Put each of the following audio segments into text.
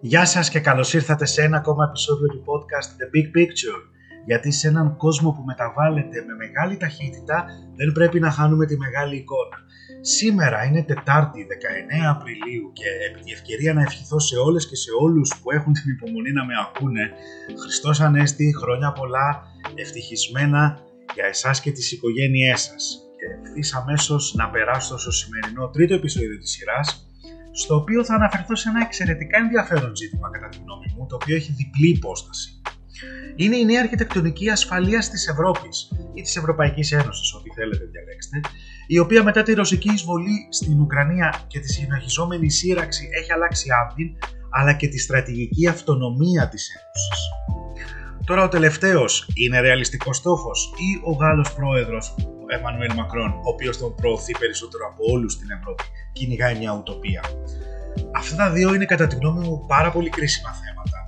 Γεια σας και καλώς ήρθατε σε ένα ακόμα επεισόδιο του podcast The Big Picture. Γιατί σε έναν κόσμο που μεταβάλλεται με μεγάλη ταχύτητα δεν πρέπει να χάνουμε τη μεγάλη εικόνα. Σήμερα είναι Τετάρτη 19 Απριλίου και επί τη ευκαιρία να ευχηθώ σε όλες και σε όλους που έχουν την υπομονή να με ακούνε Χριστός Ανέστη, χρόνια πολλά, ευτυχισμένα για εσάς και τις οικογένειές σας. Και ευθύς αμέσως να περάσω στο σημερινό τρίτο επεισόδιο της σειράς στο οποίο θα αναφερθώ σε ένα εξαιρετικά ενδιαφέρον ζήτημα κατά τη γνώμη μου, το οποίο έχει διπλή υπόσταση. Είναι η νέα αρχιτεκτονική ασφαλείας της Ευρώπης ή της Ευρωπαϊκής Ένωσης, ό,τι θέλετε διαλέξτε, η οποία μετά τη ρωσική εισβολή στην Ουκρανία και τη συνεχιζόμενη σύραξη έχει αλλάξει άμυν, αλλά και τη στρατηγική αυτονομία της Ένωσης. Τώρα ο τελευταίος είναι ρεαλιστικός στόχος ή ο Γάλλος πρόεδρος Εμμανουέλ Μακρόν, ο οποίος τον προωθεί περισσότερο από όλους στην Ευρώπη, κυνηγάει μια ουτοπία. Αυτά τα δύο είναι κατά τη γνώμη μου πάρα πολύ κρίσιμα θέματα,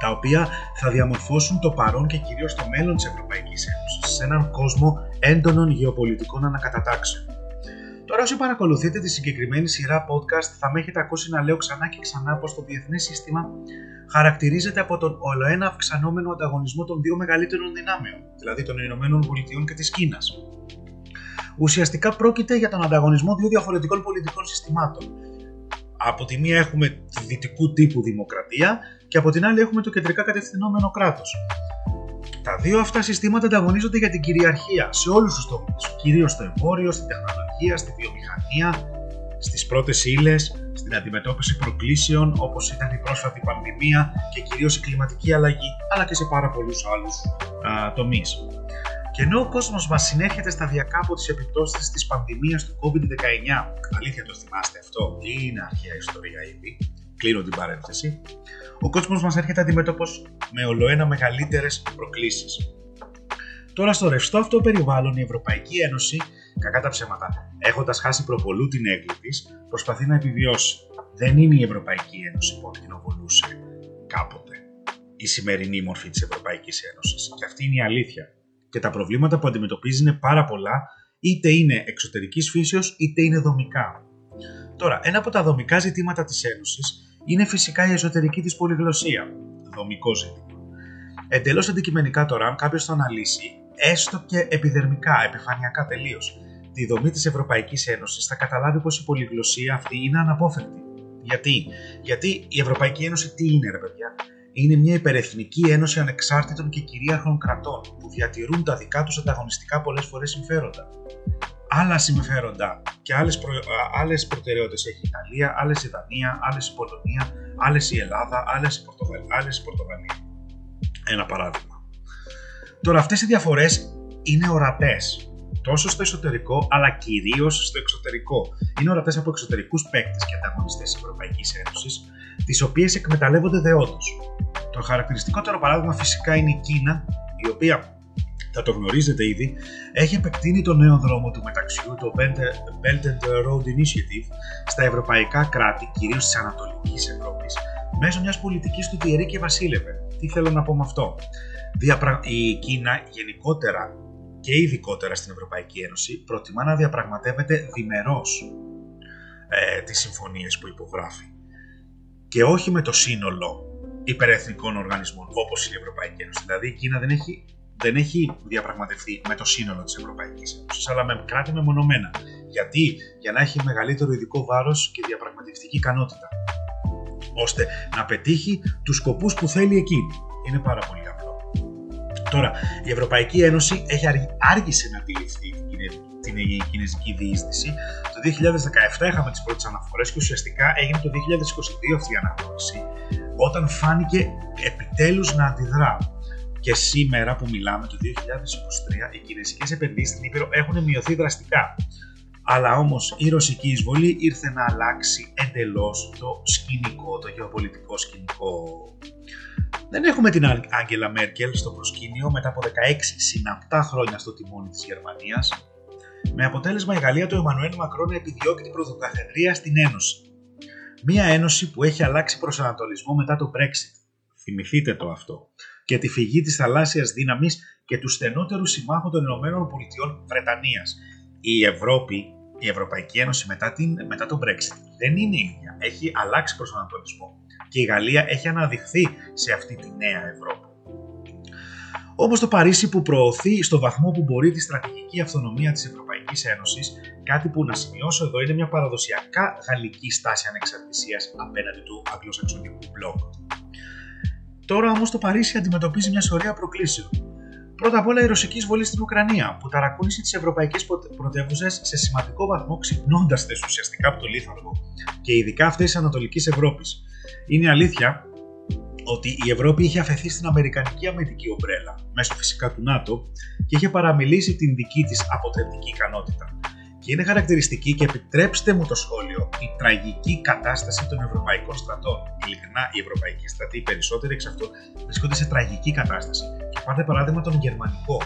τα οποία θα διαμορφώσουν το παρόν και κυρίως το μέλλον της Ευρωπαϊκής Ένωσης σε έναν κόσμο έντονων γεωπολιτικών ανακατατάξεων. Τώρα όσοι παρακολουθείτε τη συγκεκριμένη σειρά podcast θα με έχετε ακούσει να λέω ξανά και ξανά πως το διεθνές σύστημα χαρακτηρίζεται από τον ολοένα αυξανόμενο ανταγωνισμό των δύο μεγαλύτερων δυνάμεων, δηλαδή των Ηνωμένων Πολιτειών και της Κίνας. Ουσιαστικά πρόκειται για τον ανταγωνισμό δύο διαφορετικών πολιτικών συστημάτων. Από τη μία έχουμε τη δυτικού τύπου δημοκρατία και από την άλλη έχουμε το κεντρικά κατευθυνόμενο κράτος. Τα δύο αυτά συστήματα ανταγωνίζονται για την κυριαρχία σε όλους τους τομείς, κυρίως στο εμπόριο, στην τεχνολογία, στη βιομηχανία, στις πρώτες ύλες, στην αντιμετώπιση προκλήσεων όπως ήταν η πρόσφατη πανδημία και κυρίως η κλιματική αλλαγή, αλλά και σε πάρα πολλούς άλλους τομείς. Και ενώ ο κόσμος μας συνέρχεται σταδιακά από τις επιπτώσεις της πανδημίας του COVID-19, αλήθεια το θυμάστε αυτό, ή είναι αρχαία ιστορία ήδη, κλείνω την παρένθεση, ο κόσμος μας έρχεται αντιμέτωπος με ολοένα μεγαλύτερες προκλήσεις. Τώρα στο ρευστό αυτό περιβάλλον η Ευρωπαϊκή Ένωση, κακά τα ψέματα, έχοντας χάσει προπολού την έγκλη της, προσπαθεί να επιβιώσει. Δεν είναι η Ευρωπαϊκή Ένωση που ακτινοβολούσε κάποτε η σημερινή μορφή της Ευρωπαϊκής Ένωσης. Και αυτή είναι η αλήθεια και τα προβλήματα που αντιμετωπίζει είναι πάρα πολλά, είτε είναι εξωτερικής φύσεως είτε είναι δομικά. Τώρα, ένα από τα δομικά ζητήματα της Ένωσης είναι φυσικά η εσωτερική της πολυγλωσία. Δομικό ζήτημα. Εντελώς αντικειμενικά τώρα, αν κάποιος το αναλύσει, έστω και επιδερμικά, επιφανειακά τελείως, τη δομή της Ευρωπαϊκής Ένωσης, θα καταλάβει πως η πολυγλωσία αυτή είναι αναπόφευκτη. Γιατί; Γιατί η Ευρωπαϊκή Ένωση τι είναι, ρε παιδιά, είναι μια υπερεθνική ένωση ανεξάρτητων και κυρίαρχων κρατών που διατηρούν τα δικά τους ανταγωνιστικά πολλές φορές συμφέροντα. Άλλα συμφέροντα και άλλες προ... άλλες προτεραιότητες έχει η Ιταλία, άλλες η Δανία, άλλες η Πολωνία, άλλες η Ελλάδα, άλλες η, Πορτογαλία. η Πορτογαλία. Ένα παράδειγμα. Τώρα αυτές οι διαφορές είναι ορατές τόσο στο εσωτερικό αλλά κυρίως στο εξωτερικό. Είναι ορατές από εξωτερικούς παίκτες και ανταγωνιστές της Ευρωπαϊκής Ένωσης, τις οποίες εκμεταλλεύονται δεόντως. Το χαρακτηριστικότερο παράδειγμα φυσικά είναι η Κίνα, η οποία θα το γνωρίζετε ήδη, έχει επεκτείνει το νέο δρόμο του μεταξιού, το Belt and Road Initiative, στα ευρωπαϊκά κράτη, κυρίως της Ανατολικής Ευρώπης, μέσω μιας πολιτικής του διαιρεί και βασίλευε. Τι θέλω να πω με αυτό. Η Κίνα γενικότερα και ειδικότερα στην Ευρωπαϊκή Ένωση προτιμά να διαπραγματεύεται διμερώς ε, τις συμφωνίες που υπογράφει και όχι με το σύνολο υπερεθνικών οργανισμών όπως είναι η Ευρωπαϊκή Ένωση. Δηλαδή η Κίνα δεν έχει, δεν έχει διαπραγματευτεί με το σύνολο της Ευρωπαϊκής Ένωσης αλλά με κράτη μεμονωμένα. Γιατί; Για να έχει μεγαλύτερο ειδικό βάρος και διαπραγματευτική ικανότητα ώστε να πετύχει τους σκοπούς που θέλει εκείνη. Είναι πάρα πολύ Τώρα, η Ευρωπαϊκή Ένωση έχει άργησε να αντιληφθεί την κινέζικη διείσδυση. Το 2017 είχαμε τις πρώτες αναφορές και ουσιαστικά έγινε το 2022 αυτή η αναγνώριση, όταν φάνηκε επιτέλους να αντιδρά. Και σήμερα που μιλάμε, το 2023, οι κινέζικες επενδύσεις στην Ήπειρο έχουν μειωθεί δραστικά. Αλλά όμως η ρωσική εισβολή ήρθε να αλλάξει εντελώς το σκηνικό, το γεωπολιτικό σκηνικό δεν έχουμε την Άγγελα Μέρκελ στο προσκήνιο μετά από 16 συναπτά χρόνια στο τιμόνι της Γερμανίας, με αποτέλεσμα η Γαλλία του Εμμανουέλ Μακρόν να επιδιώκει την πρωτοκαθεδρία στην Ένωση. Μία ένωση που έχει αλλάξει προσανατολισμό μετά το Brexit. Θυμηθείτε το αυτό. Και τη φυγή της θαλάσσιας δύναμης και τους στενότερους συμμάχους των Ηνωμένων Πολιτειών Βρετανίας. Η Ευρώπη, η Ευρωπαϊκή Ένωση μετά, την, μετά το Brexit δεν είναι ίδια. Έχει αλλάξει προσανατολισμό και η Γαλλία έχει αναδειχθεί σε αυτή τη νέα Ευρώπη. Όπως το Παρίσι που προωθεί στο βαθμό που μπορεί τη στρατηγική αυτονομία της Ευρωπαϊκής Ένωσης, κάτι που να σημειώσω εδώ είναι μια παραδοσιακά γαλλική στάση ανεξαρτησίας απέναντι του αγγλοσαξονικού μπλοκ. Τώρα όμως το Παρίσι αντιμετωπίζει μια σωρία προκλήσεων. Πρώτα απ' όλα η ρωσική εισβολή στην Ουκρανία, που ταρακούνησε τις ευρωπαϊκές πρωτεύουσες σε σημαντικό βαθμό, ξυπνώντας τε ουσιαστικά από το λίθαργο και ειδικά αυτές της Ανατολικής Ευρώπης. Είναι αλήθεια ότι η Ευρώπη είχε αφαιθεί στην Αμερικανική αμυντική ομπρέλα, μέσω φυσικά του ΝΑΤΟ, και είχε παραμιλήσει την δική της αποτρεπτική ικανότητα. Και είναι χαρακτηριστική και επιτρέψτε μου το σχόλιο η τραγική κατάσταση των ευρωπαϊκών στρατών. Ειλικρινά, οι ευρωπαϊκοί στρατοί, οι περισσότεροι εξ αυτών, βρίσκονται σε τραγική κατάσταση. Και πάρτε παράδειγμα τον γερμανικό,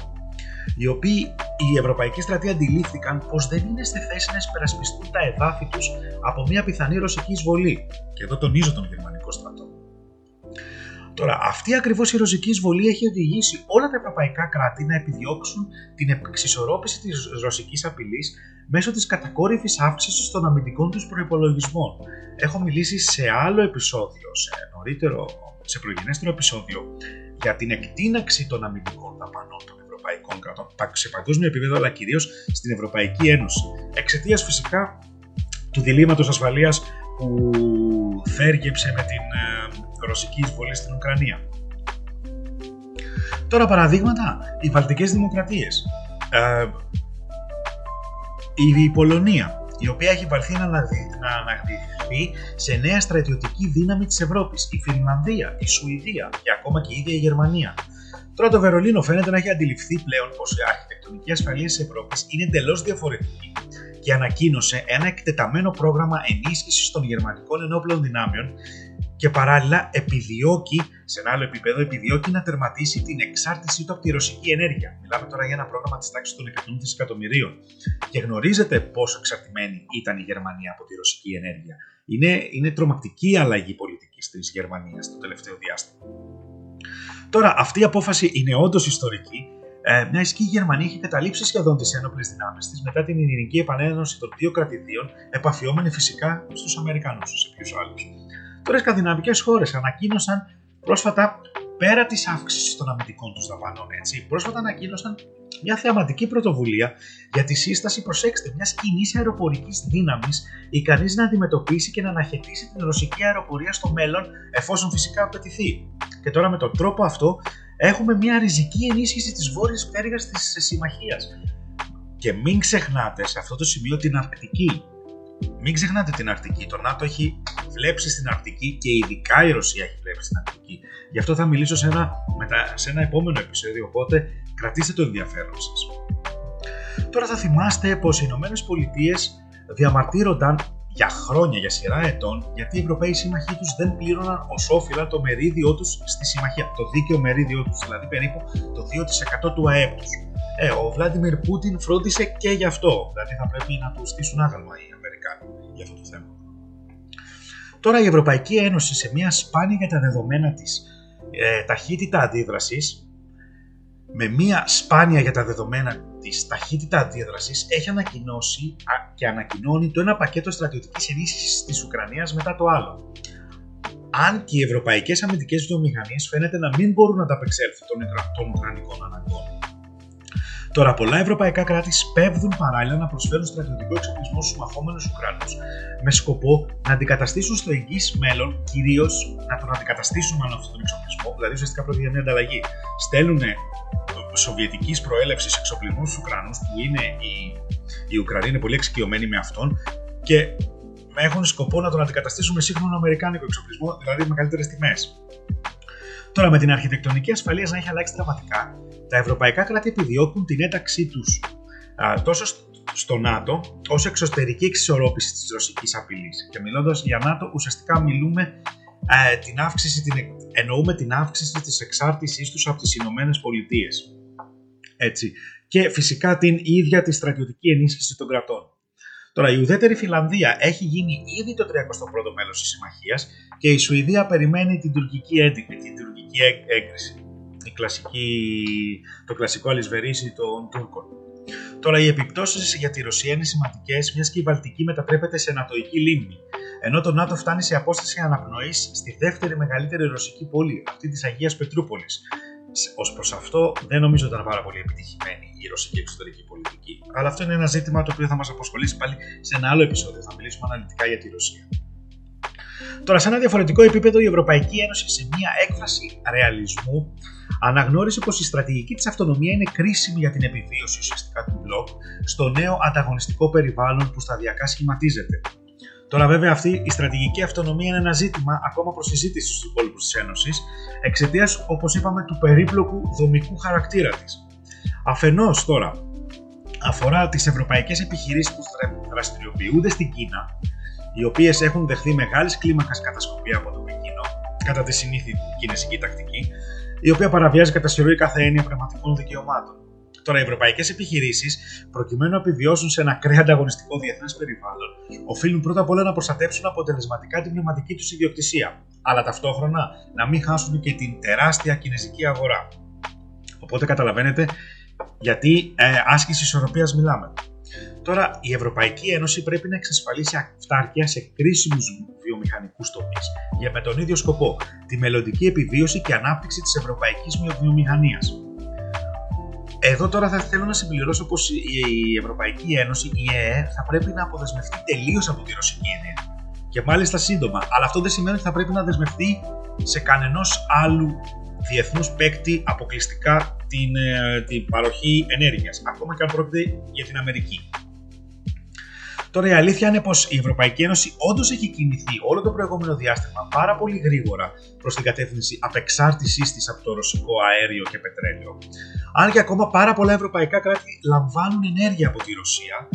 οι οποίοι οι ευρωπαϊκοί στρατοί αντιλήφθηκαν πως δεν είναι στη θέση να υπερασπιστούν τα εδάφη τους από μια πιθανή ρωσική εισβολή. Και εδώ τονίζω τον γερμανικό στρατό. Τώρα, αυτή ακριβώς η ρωσική εισβολή έχει οδηγήσει όλα τα ευρωπαϊκά κράτη να επιδιώξουν την εξισορρόπηση της ρωσικής απειλής μέσω της κατακόρυφης αύξησης των αμυντικών τους προϋπολογισμών. Έχω μιλήσει σε άλλο επεισόδιο, σε νωρίτερο, σε προγενέστερο επεισόδιο, για την εκτείναξη των αμυντικών δαπανών των ευρωπαϊκών κρατών, σε παγκόσμιο επίπεδο, αλλά κυρίως στην Ευρωπαϊκή Ένωση. Εξαιτίας φυσικά του διλήμματος ασφαλείας που θέργεψε με την ε, ρωσικής εισβολή στην Ουκρανία. Τώρα παραδείγματα, οι Βαλτικές Δημοκρατίες. Ε, η Πολωνία, η οποία έχει βαλθεί να αναδειχθεί σε νέα στρατιωτική δύναμη της Ευρώπης, η Φινλανδία, η Σουηδία και ακόμα και η ίδια η Γερμανία. Τώρα το Βερολίνο φαίνεται να έχει αντιληφθεί πλέον πως η αρχιτεκτονική ασφαλεία της Ευρώπης είναι εντελώς διαφορετική και ανακοίνωσε ένα εκτεταμένο πρόγραμμα ενίσχυσης των γερμανικών ενόπλων δυνάμεων και παράλληλα επιδιώκει, σε ένα άλλο επίπεδο, επιδιώκει να τερματίσει την εξάρτησή του από τη ρωσική ενέργεια. Μιλάμε τώρα για ένα πρόγραμμα της τάξης των 100 δισεκατομμυρίων. Και γνωρίζετε πόσο εξαρτημένη ήταν η Γερμανία από τη ρωσική ενέργεια. Είναι, είναι τρομακτική η αλλαγή πολιτικής της Γερμανίας το τελευταίο διάστημα. Τώρα, αυτή η απόφαση είναι όντως ιστορική, ε, μια και η Γερμανία έχει καταλήψει σχεδόν τις ένοπλες δυνάμεις της μετά την ειρηνική επανένωση των δύο κρατηδίων, επαφιόμενη φυσικά στους Αμερικανούς, σε ποιου άλλου. Τώρα οι σκανδιναβικές χώρες ανακοίνωσαν πρόσφατα πέρα της αύξησης των αμυντικών τους δαπανών, έτσι, πρόσφατα ανακοίνωσαν μια θεαματική πρωτοβουλία για τη σύσταση, προσέξτε, μιας κοινής αεροπορικής δύναμης ικανής να αντιμετωπίσει και να αναχαιτήσει την ρωσική αεροπορία στο μέλλον, εφόσον φυσικά απαιτηθεί. Και τώρα με τον τρόπο αυτό έχουμε μια ριζική ενίσχυση της βόρειας πτέρυγα της συμμαχίας. Και μην ξεχνάτε σε αυτό το σημείο την Αρκτική. Μην ξεχνάτε την Αρκτική. Το ΝΑΤΟ έχει βλέψει στην Αρκτική και ειδικά η Ρωσία έχει βλέψει στην Αρκτική. Γι' αυτό θα μιλήσω σε ένα, μετα, σε ένα επόμενο επεισόδιο, οπότε κρατήστε το ενδιαφέρον σας. Τώρα θα θυμάστε πως οι Ηνωμένες Πολιτείες διαμαρτύρονταν για χρόνια, για σειρά ετών, γιατί οι Ευρωπαίοι σύμμαχοί τους δεν πλήρωναν ως όφυλα το μερίδιό τους στη συμμαχία. Το δίκαιο μερίδιό τους, δηλαδή περίπου το 2% του ΑΕΠ τους. Ε, ο Βλάντιμιρ Πούτιν φρόντισε και γι' αυτό. Δηλαδή θα πρέπει να τους στήσουν άγαλμα οι Αμερικάνοι για αυτό το θέμα. Τώρα η Ευρωπαϊκή Ένωση σε μια σπάνια για τα δεδομένα της ε, ταχύτητα αντίδρασης με μια σπάνια για τα δεδομένα της ταχύτητα αντίδρασης έχει ανακοινώσει και ανακοινώνει το ένα πακέτο στρατιωτικής ενίσχυσης της Ουκρανίας μετά το άλλο. Αν και οι ευρωπαϊκές αμυντικές βιομηχανίες φαίνεται να μην μπορούν να τα απεξέλθουν των Ουκρανικών αναγκών. Τώρα, πολλά ευρωπαϊκά κράτη σπέβδουν παράλληλα να προσφέρουν στρατιωτικό εξοπλισμό στους μαχόμενους Ουκρανούς με σκοπό να αντικαταστήσουν στο εγγύς μέλλον, κυρίως να τον αντικαταστήσουν μάλλον αυτόν τον εξοπλισμό, δηλαδή ουσιαστικά πρόκειται για μια ανταλλαγή. Στέλνουν σοβιετικής προέλευσης εξοπλισμούς στους Ουκρανούς, που είναι οι, οι Ουκρανοί είναι πολύ εξοικειωμένοι με αυτόν και έχουν σκοπό να τον αντικαταστήσουν με σύγχρονο Αμερικάνικο εξοπλισμό, δηλαδή με καλύτερε τιμές. Τώρα, με την αρχιτεκτονική ασφαλείας να έχει αλλάξει δραματικά, τα ευρωπαϊκά κράτη επιδιώκουν την ένταξή τους τόσο στο ΝΑΤΟ ως εξωτερική εξισορρόπηση της ρωσικής απειλής. Και μιλώντας για ΝΑΤΟ, ουσιαστικά μιλούμε την αύξηση, την, εννοούμε την αύξηση της εξάρτησής τους από τις Ηνωμένες Πολιτείες. Έτσι. Και φυσικά την ίδια τη στρατιωτική ενίσχυση των κρατών. Τώρα, η ουδέτερη Φιλανδία έχει γίνει ήδη το 31ο μέλος της συμμαχίας και η Σουηδία περιμένει την τουρκική, την τουρκική έγκριση η κλασική, το κλασικό αλυσβερίσι των Τούρκων. Τώρα, οι επιπτώσεις για τη Ρωσία είναι σημαντικές, μιας και η Βαλτική μετατρέπεται σε ανατοϊκή λίμνη. ενώ το ΝΑΤΟ φτάνει σε απόσταση αναπνοής στη δεύτερη μεγαλύτερη ρωσική πόλη, αυτή της Αγίας Πετρούπολης. Ω προς αυτό, δεν νομίζω ότι ήταν πάρα πολύ επιτυχημένη η ρωσική εξωτερική πολιτική. Αλλά αυτό είναι ένα ζήτημα το οποίο θα μας απασχολήσει πάλι σε ένα άλλο επεισόδιο. Θα μιλήσουμε αναλυτικά για τη Ρωσία. Τώρα, σε ένα διαφορετικό επίπεδο, η Ευρωπαϊκή Ένωση, σε μια έκφραση ρεαλισμού, αναγνώρισε πως η στρατηγική της αυτονομία είναι κρίσιμη για την επιβίωση ουσιαστικά του μπλοκ στο νέο ανταγωνιστικό περιβάλλον που σταδιακά σχηματίζεται. Τώρα, βέβαια, αυτή η στρατηγική αυτονομία είναι ένα ζήτημα ακόμα προς συζήτηση στους υπόλοιπους της Ένωσης, εξαιτίας, όπως είπαμε, του περίπλοκου δομικού χαρακτήρα της. Αφενός τώρα, αφορά τις ευρωπαϊκές επιχειρήσεις που δραστηριοποιούνται στην Κίνα, οι οποίες έχουν δεχθεί μεγάλης κλίμακας κατασκοπία από το Πεκίνο, κατά τη συνήθη κινέζικη τακτική, η οποία παραβιάζει κατά συρροή κάθε έννοια πνευματικών δικαιωμάτων. Τώρα, οι ευρωπαϊκές επιχειρήσεις, προκειμένου να επιβιώσουν σε ένα ακραία ανταγωνιστικό διεθνές περιβάλλον, οφείλουν πρώτα απ' όλα να προστατεύσουν αποτελεσματικά την πνευματική τους ιδιοκτησία, αλλά ταυτόχρονα να μην χάσουν και την τεράστια κινέζικη αγορά. Οπότε καταλαβαίνετε γιατί ε, άσκηση ισορροπίας μιλάμε. Τώρα, η Ευρωπαϊκή Ένωση πρέπει να εξασφαλίσει αυτάρκεια σε κρίσιμους βιομηχανικούς τομείς για με τον ίδιο σκοπό, τη μελλοντική επιβίωση και ανάπτυξη της ευρωπαϊκής βιομηχανία. Εδώ τώρα θα θέλω να συμπληρώσω πως η Ευρωπαϊκή Ένωση, η ΕΕ, θα πρέπει να αποδεσμευτεί τελείως από τη ρωσική ενέργεια. Και μάλιστα σύντομα. Αλλά αυτό δεν σημαίνει ότι θα πρέπει να δεσμευτεί σε κανενός άλλου διεθνούς παίκτη αποκλειστικά την, ε, την παροχή ενέργειας. Ακόμα και αν πρόκειται για την Αμερική. Τώρα η αλήθεια είναι πως η Ευρωπαϊκή Ένωση όντως έχει κινηθεί όλο το προηγούμενο διάστημα πάρα πολύ γρήγορα προς την κατεύθυνση απεξάρτησής της από το ρωσικό αέριο και πετρέλαιο. Αν και ακόμα πάρα πολλά ευρωπαϊκά κράτη λαμβάνουν ενέργεια από τη Ρωσία,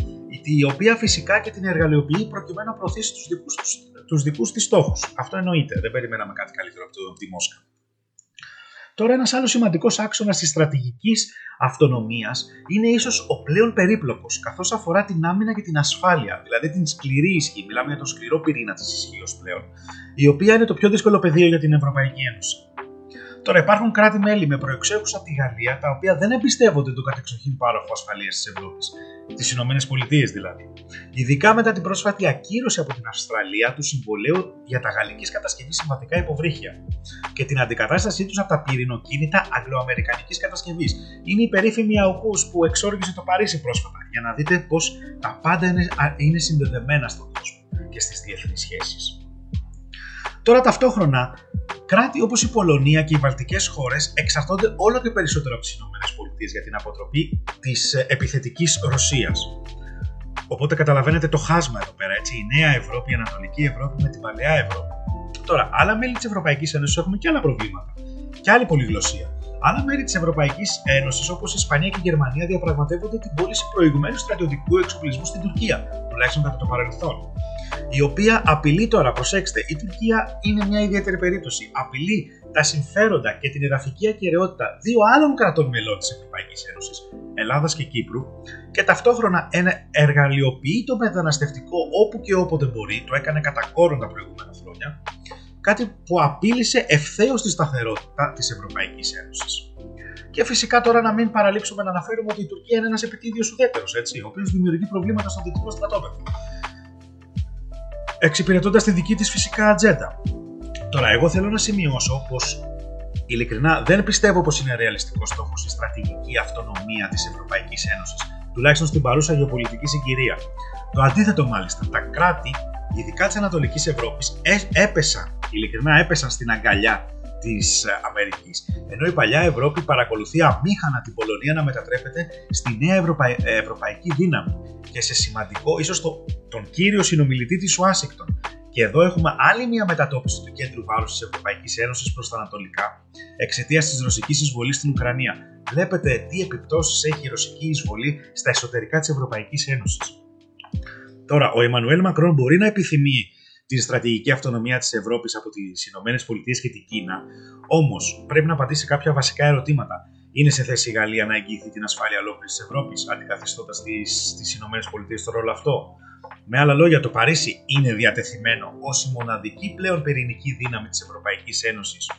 η οποία φυσικά και την εργαλειοποιεί προκειμένου να προωθήσει τους δικούς τους, τους της στόχους. Αυτό εννοείται, δεν περιμέναμε κάτι καλύτερο από τη Μόσχα. Τώρα, ένας άλλος σημαντικός άξονας της στρατηγικής αυτονομίας είναι ίσως ο πλέον περίπλοκος, καθώς αφορά την άμυνα και την ασφάλεια, δηλαδή την σκληρή ισχύ. Μιλάμε για τον σκληρό πυρήνα της ισχύω πλέον, η οποία είναι το πιο δύσκολο πεδίο για την Ευρωπαϊκή Ένωση. Τώρα υπάρχουν κράτη-μέλη με προεξέχουσα τη Γαλλία τα οποία δεν εμπιστεύονται τον κατεξοχήν πάροχο ασφαλείας της Ευρώπης, τις ΗΠΑ δηλαδή. Ειδικά μετά την πρόσφατη ακύρωση από την Αυστραλία του συμβολέου για τα γαλλικής κατασκευής συμβατικά υποβρύχια και την αντικατάστασή τους από τα πυρηνοκίνητα αγγλοαμερικανικής κατασκευής. Είναι η περίφημη ΑΟΚΟΥ που εξόργησε το Παρίσι πρόσφατα, για να δείτε πω τα πάντα είναι, είναι συνδεδεμένα στον κόσμο και στις διεθνείς σχέσεις. Τώρα ταυτόχρονα Κράτη όπως η Πολωνία και οι βαλτικές χώρες εξαρτώνται όλο και περισσότερο από τις ΗΠΑ για την αποτροπή της ε, επιθετικής Ρωσίας. Οπότε καταλαβαίνετε το χάσμα εδώ πέρα, έτσι, η νέα Ευρώπη, η Ανατολική Ευρώπη με την παλαιά Ευρώπη. Τώρα, άλλα μέλη της Ευρωπαϊκής Ένωσης έχουμε και άλλα προβλήματα. Και άλλη πολυγλωσία. Άλλα μέρη της Ευρωπαϊκής Ένωσης, όπως η Ισπανία και η Γερμανία, διαπραγματεύονται την πώληση προηγουμένου στρατιωτικού εξοπλισμού στην Τουρκία, τουλάχιστον κατά το παρελθόν η οποία απειλεί τώρα, προσέξτε, η Τουρκία είναι μια ιδιαίτερη περίπτωση. Απειλεί τα συμφέροντα και την εδαφική ακαιρεότητα δύο άλλων κρατών μελών της Ευρωπαϊκής Ένωσης, Ελλάδας και Κύπρου, και ταυτόχρονα εργαλειοποιεί το μεταναστευτικό όπου και όποτε μπορεί, το έκανε κατά κόρον τα προηγούμενα χρόνια, κάτι που απείλησε ευθέως τη σταθερότητα της Ευρωπαϊκής Ένωσης. Και φυσικά τώρα να μην παραλείψουμε να αναφέρουμε ότι η Τουρκία είναι ένας επιτίδιος ουδέτερος, ο οποίος δημιουργεί προβλήματα στο δυτικό στρατόπεδο εξυπηρετώντας τη δική της φυσικά ατζέντα. Τώρα, εγώ θέλω να σημειώσω πως ειλικρινά δεν πιστεύω πως είναι ρεαλιστικός στόχος η στρατηγική αυτονομία της Ευρωπαϊκής Ένωσης, τουλάχιστον στην παρούσα γεωπολιτική συγκυρία. Το αντίθετο, μάλιστα, τα κράτη, ειδικά της Ανατολικής Ευρώπης, έπεσαν, ειλικρινά έπεσαν στην αγκαλιά της Αμερικής. Ενώ η παλιά Ευρώπη παρακολουθεί αμήχανα την Πολωνία να μετατρέπεται στη νέα ευρωπαϊκή δύναμη και σε σημαντικό, ίσως το, τον κύριο συνομιλητή της Ουάσιγκτον. Και εδώ έχουμε άλλη μια μετατόπιση του κέντρου βάρους της Ευρωπαϊκής Ένωσης προς τα Ανατολικά εξαιτίας της ρωσικής εισβολής στην Ουκρανία. Βλέπετε τι επιπτώσεις έχει η ρωσική εισβολή στα εσωτερικά της Ευρωπαϊκής Ένωσης. Τώρα, ο Εμμανουέλ Μακρόν μπορεί να επιθυμεί τη στρατηγική αυτονομία της Ευρώπης από τις ΗΠΑ και την Κίνα, όμως πρέπει να απαντήσει κάποια βασικά ερωτήματα είναι σε θέση η Γαλλία να εγγυηθεί την ασφάλεια ολόκληρης της Ευρώπης, αντικαθιστώντας τις ΗΠΑ στο ρόλο αυτό; Με άλλα λόγια, το Παρίσι είναι διατεθειμένο ως η μοναδική πλέον πυρηνική δύναμη της Ευρωπαϊκής Ένωσης.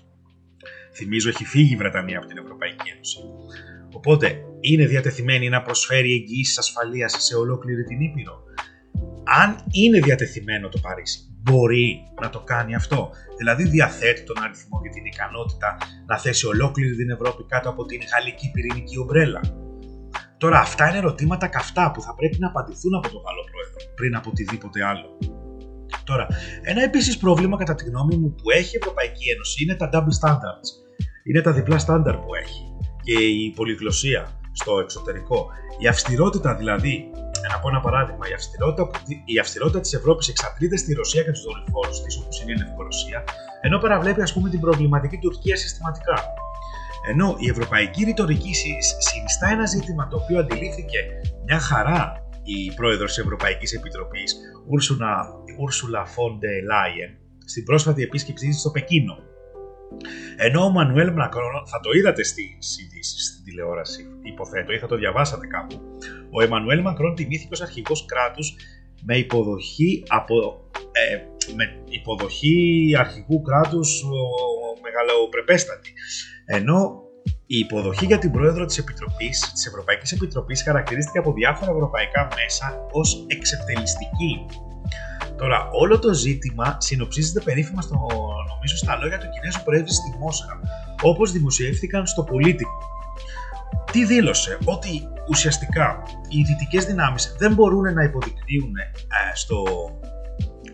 Θυμίζω, έχει φύγει η Βρετανία από την Ευρωπαϊκή Ένωση. Οπότε, είναι διατεθειμένη να προσφέρει εγγυήσεις ασφαλείας σε ολόκληρη την Ήπειρο; αν είναι διατεθειμένο το Παρίσι, μπορεί να το κάνει αυτό. Δηλαδή διαθέτει τον αριθμό και την ικανότητα να θέσει ολόκληρη την Ευρώπη κάτω από την γαλλική πυρηνική ομπρέλα. Τώρα αυτά είναι ερωτήματα καυτά που θα πρέπει να απαντηθούν από τον Γάλλο Πρόεδρο πριν από οτιδήποτε άλλο. Τώρα, ένα επίσης πρόβλημα κατά τη γνώμη μου που έχει η Ευρωπαϊκή Ένωση είναι τα double standards. Είναι τα διπλά στάνταρ που έχει και η πολυγλωσία στο εξωτερικό. Η αυστηρότητα δηλαδή, να πω ένα παράδειγμα, η αυστηρότητα, η αυστηρότητα της Ευρώπης εξαρτείται στη Ρωσία και τους δορυφόρους της, όπως είναι η Λευκορωσία, ενώ παραβλέπει ας πούμε την προβληματική Τουρκία συστηματικά. Ενώ η ευρωπαϊκή ρητορική συνιστά ένα ζήτημα το οποίο αντιλήφθηκε μια χαρά η πρόεδρος της Ευρωπαϊκής Επιτροπής, Ursula von der Leyen, στην πρόσφατη επίσκεψή της στο Πεκίνο. Ενώ ο Μανουέλ Μακρόν, θα το είδατε στις ειδήσεις στην τηλεόραση, υποθέτω, ή θα το διαβάσατε κάπου, ο Εμμανουέλ Μακρόν τιμήθηκε ως αρχηγός κράτους με υποδοχή, από, ε, με υποδοχή αρχηγού κράτους μεγαλοπρεπέστατη. Ενώ η υποδοχή για την πρόεδρο της Επιτροπής, της Ευρωπαϊκής Επιτροπής χαρακτηρίστηκε από διάφορα ευρωπαϊκά μέσα ως εξεπτελιστική. Τώρα, όλο το ζήτημα συνοψίζεται περίφημα στο, νομίζω στα λόγια του Κινέζου Προέδρου στη Μόσχα, όπως δημοσιεύτηκαν στο Πολίτικο. Τι δήλωσε, ότι ουσιαστικά οι δυτικές δυνάμεις δεν μπορούν να υποδεικνύουν ε, στο,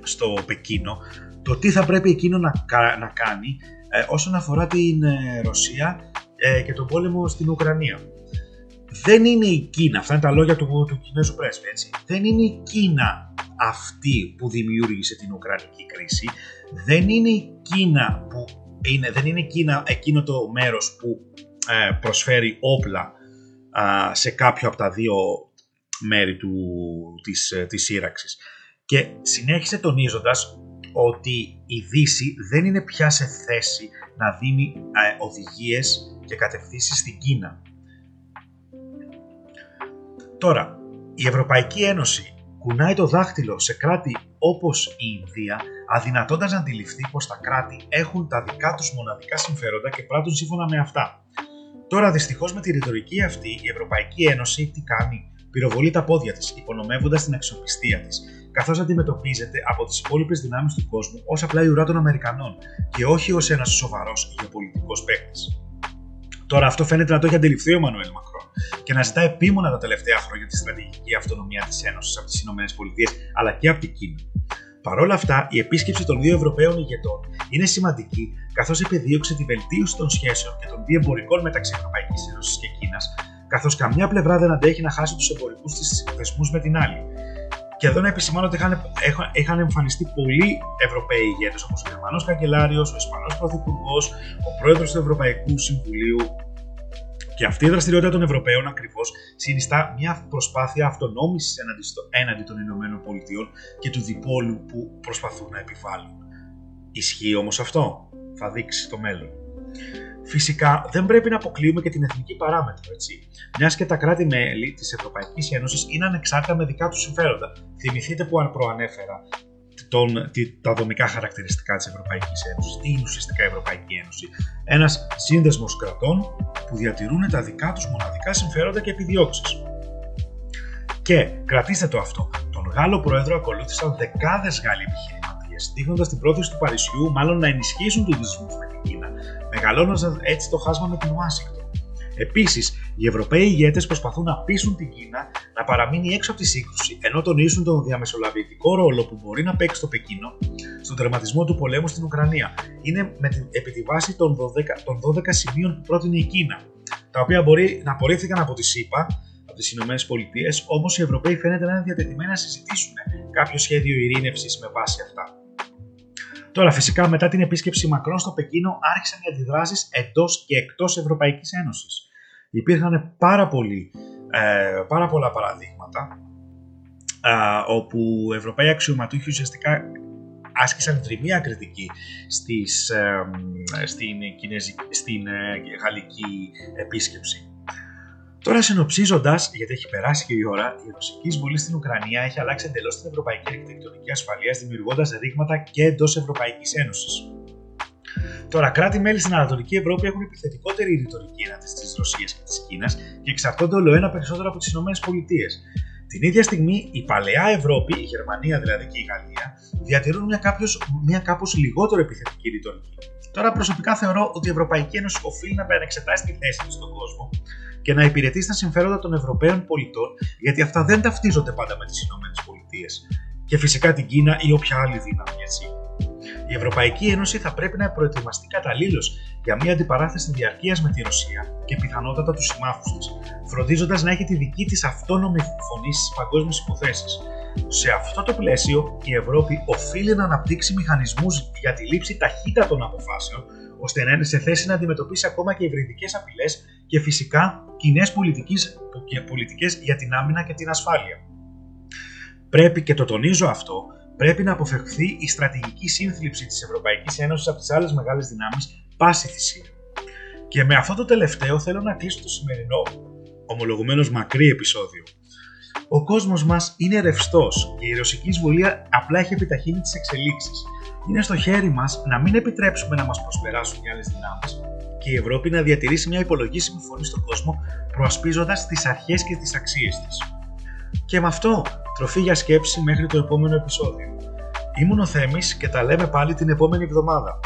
στο Πεκίνο το τι θα πρέπει εκείνο να, να κάνει ε, όσον αφορά την ε, Ρωσία ε, και τον πόλεμο στην Ουκρανία. Δεν είναι η Κίνα, αυτά είναι τα λόγια του, του Κινέζου πρέσβη, έτσι. Δεν είναι η Κίνα αυτή που δημιούργησε την Ουκρανική κρίση. Δεν είναι η Κίνα που είναι, δεν είναι η Κίνα εκείνο το μέρος που ε, προσφέρει όπλα σε κάποιο από τα δύο μέρη του, της, ε, της σύραξης. Και συνέχισε τονίζοντας ότι η Δύση δεν είναι πια σε θέση να δίνει ε, οδηγίες και κατευθύνσεις στην Κίνα. Τώρα, η Ευρωπαϊκή Ένωση κουνάει το δάχτυλο σε κράτη όπως η Ινδία, αδυνατώντας να αντιληφθεί πως τα κράτη έχουν τα δικά τους μοναδικά συμφέροντα και πράττουν σύμφωνα με αυτά. Τώρα δυστυχώς με τη ρητορική αυτή η Ευρωπαϊκή Ένωση τι κάνει, πυροβολεί τα πόδια της, υπονομεύοντας την αξιοπιστία της, καθώς αντιμετωπίζεται από τις υπόλοιπες δυνάμεις του κόσμου ως απλά η ουρά των Αμερικανών και όχι ως ένας σοβαρός γεωπολιτικός παίκτης. Τώρα αυτό φαίνεται να το έχει αντιληφθεί ο Μανουέλ Μακρόν και να ζητά επίμονα τα τελευταία χρόνια τη στρατηγική αυτονομία της Ένωσης από τις ΗΠΑ αλλά και από την Κίνα. Παρ' όλα αυτά, η επίσκεψη των δύο Ευρωπαίων ηγετών είναι σημαντική καθώς επιδίωξε τη βελτίωση των σχέσεων και των διεμπορικών μεταξύ Ευρωπαϊκής Ένωσης και Κίνας, καθώς καμιά πλευρά δεν αντέχει να χάσει τους εμπορικούς της θεσμούς με την άλλη. Και εδώ να επισημάνω ότι είχαν, είχαν εμφανιστεί πολλοί Ευρωπαίοι ηγέτες όπως ο Γερμανός Καγκελάριος, ο Ισπανός Πρωθυπουργός, ο πρόεδρος του Ευρωπαϊκού Συμβουλίου. Και αυτή η δραστηριότητα των Ευρωπαίων ακριβώς συνιστά μια προσπάθεια αυτονόμησης έναντι, έναντι των Ηνωμένων Πολιτειών και του διπόλου που προσπαθούν να επιβάλλουν. Ισχύει όμως αυτό; Θα δείξει το μέλλον. Φυσικά δεν πρέπει να αποκλείουμε και την εθνική παράμετρο, έτσι. Μιας και τα κράτη-μέλη της Ευρωπαϊκής Ένωσης είναι ανεξάρτητα με δικά τους συμφέροντα. Θυμηθείτε που προανέφερα τον, τα δομικά χαρακτηριστικά της Ευρωπαϊκής Ένωσης. Τι είναι ουσιαστικά η Ευρωπαϊκή Ένωση; Ένας σύνδεσμος κρατών που διατηρούν τα δικά τους μοναδικά συμφέροντα και επιδιώξεις. Και κρατήστε το αυτό. Τον Γάλλο Πρόεδρο ακολούθησαν δεκάδες Γάλλοι επιχειρηματίες, δείχνοντας την πρόθεση του Παρισιού μάλλον να ενισχύσουν του δεσμού με την Κίνα μεγαλώνοντας έτσι το χάσμα με την Ουάσιγκτον. Επίσης, οι Ευρωπαίοι ηγέτες προσπαθούν να πείσουν την Κίνα να παραμείνει έξω από τη σύγκρουση, ενώ τονίζουν τον διαμεσολαβητικό ρόλο που μπορεί να παίξει το Πεκίνο στον τερματισμό του πολέμου στην Ουκρανία. Είναι με την, επί τη βάση των 12, των 12 σημείων που πρότεινε η Κίνα, τα οποία μπορεί να απορρίφθηκαν από τη ΣΥΠΑ, από τις Ηνωμένες Πολιτείες, όμως οι Ευρωπαίοι φαίνεται να είναι διατεθειμένοι να συζητήσουν κάποιο σχέδιο ειρήνευσης με βάση αυτά. Τώρα, φυσικά, μετά την επίσκεψη Μακρόν στο Πεκίνο, άρχισαν οι αντιδράσεις εντός και εκτός Ευρωπαϊκής Ένωσης. Υπήρχαν πάρα, ε, πάρα πολλά παραδείγματα όπου Ευρωπαίοι αξιωματούχοι ουσιαστικά άσκησαν τριμία κριτική στις, ε, στην, στην ε, γαλλική επίσκεψη. Τώρα, συνοψίζοντας, γιατί έχει περάσει και η ώρα, η ρωσική εισβολή στην Ουκρανία έχει αλλάξει εντελώς την ευρωπαϊκή αρχιτεκτονική ασφαλείας, δημιουργώντας ρήγματα και εντός Ευρωπαϊκής Ένωσης. Τώρα, κράτη-μέλη στην Ανατολική Ευρώπη έχουν επιθετικότερη ρητορική έναντι της Ρωσίας και της Κίνας και εξαρτώνται όλο ένα περισσότερο από τις ΗΠΑ. Την ίδια στιγμή η παλαιά Ευρώπη, η Γερμανία δηλαδή και η Γαλλία, διατηρούν μια, κάποιος, μια κάπως λιγότερο επιθετική ρητορική. Τώρα προσωπικά θεωρώ ότι η Ευρωπαϊκή Ένωση οφείλει να επανεξετάσει τη θέση της στον κόσμο και να υπηρετεί στα συμφέροντα των Ευρωπαίων πολιτών, γιατί αυτά δεν ταυτίζονται πάντα με τις ΗΠΑ και φυσικά την Κίνα ή όποια άλλη δύναμη, έτσι. Η Ευρωπαϊκή Ένωση θα πρέπει να προετοιμαστεί καταλήλως για μια αντιπαράθεση διαρκείας με τη Ρωσία και πιθανότατα τους συμμάχους της, φροντίζοντας να έχει τη δική της αυτόνομη φωνή στις παγκόσμιες υποθέσεις. Σε αυτό το πλαίσιο, η Ευρώπη οφείλει να αναπτύξει μηχανισμούς για τη λήψη ταχύτατων αποφάσεων, ώστε να είναι σε θέση να αντιμετωπίσει ακόμα και υβριδικές απειλές και φυσικά κοινές πολιτικές για την άμυνα και την ασφάλεια. Πρέπει και το τονίζω αυτό, πρέπει να αποφευχθεί η στρατηγική σύνθλιψη της Ευρωπαϊκής Ένωσης από τις άλλες μεγάλες δυνάμεις πάση θυσία. Και με αυτό το τελευταίο θέλω να κλείσω το σημερινό, ομολογουμένως μακρύ επεισόδιο. Ο κόσμος μας είναι ρευστός και η ρωσική εισβολή απλά έχει επιταχύνει τις εξελίξεις. Είναι στο χέρι μας να μην επιτρέψουμε να μας προσπεράσουν οι άλλες δυνάμεις και η Ευρώπη να διατηρήσει μια υπολογίσιμη φωνή στον κόσμο προασπίζοντας τις αρχές και τις αξίες της. Και με αυτό, τροφή για σκέψη μέχρι το επόμενο επεισόδιο. Ήμουν ο Θέμης και τα λέμε πάλι την επόμενη εβδομάδα.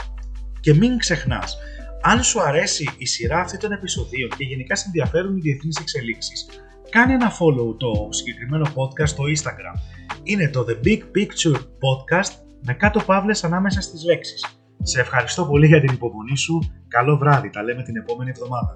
Και μην ξεχνάς, αν σου αρέσει η σειρά αυτή των επεισοδίων και γενικά σε ενδιαφέρουν οι διεθνείς εξελίξεις, κάνε ένα follow το συγκεκριμένο podcast στο Instagram. Είναι το The Big Picture Podcast με κάτω παύλες ανάμεσα στις λέξεις. Σε ευχαριστώ πολύ για την υπομονή σου. Καλό βράδυ. Τα λέμε την επόμενη εβδομάδα.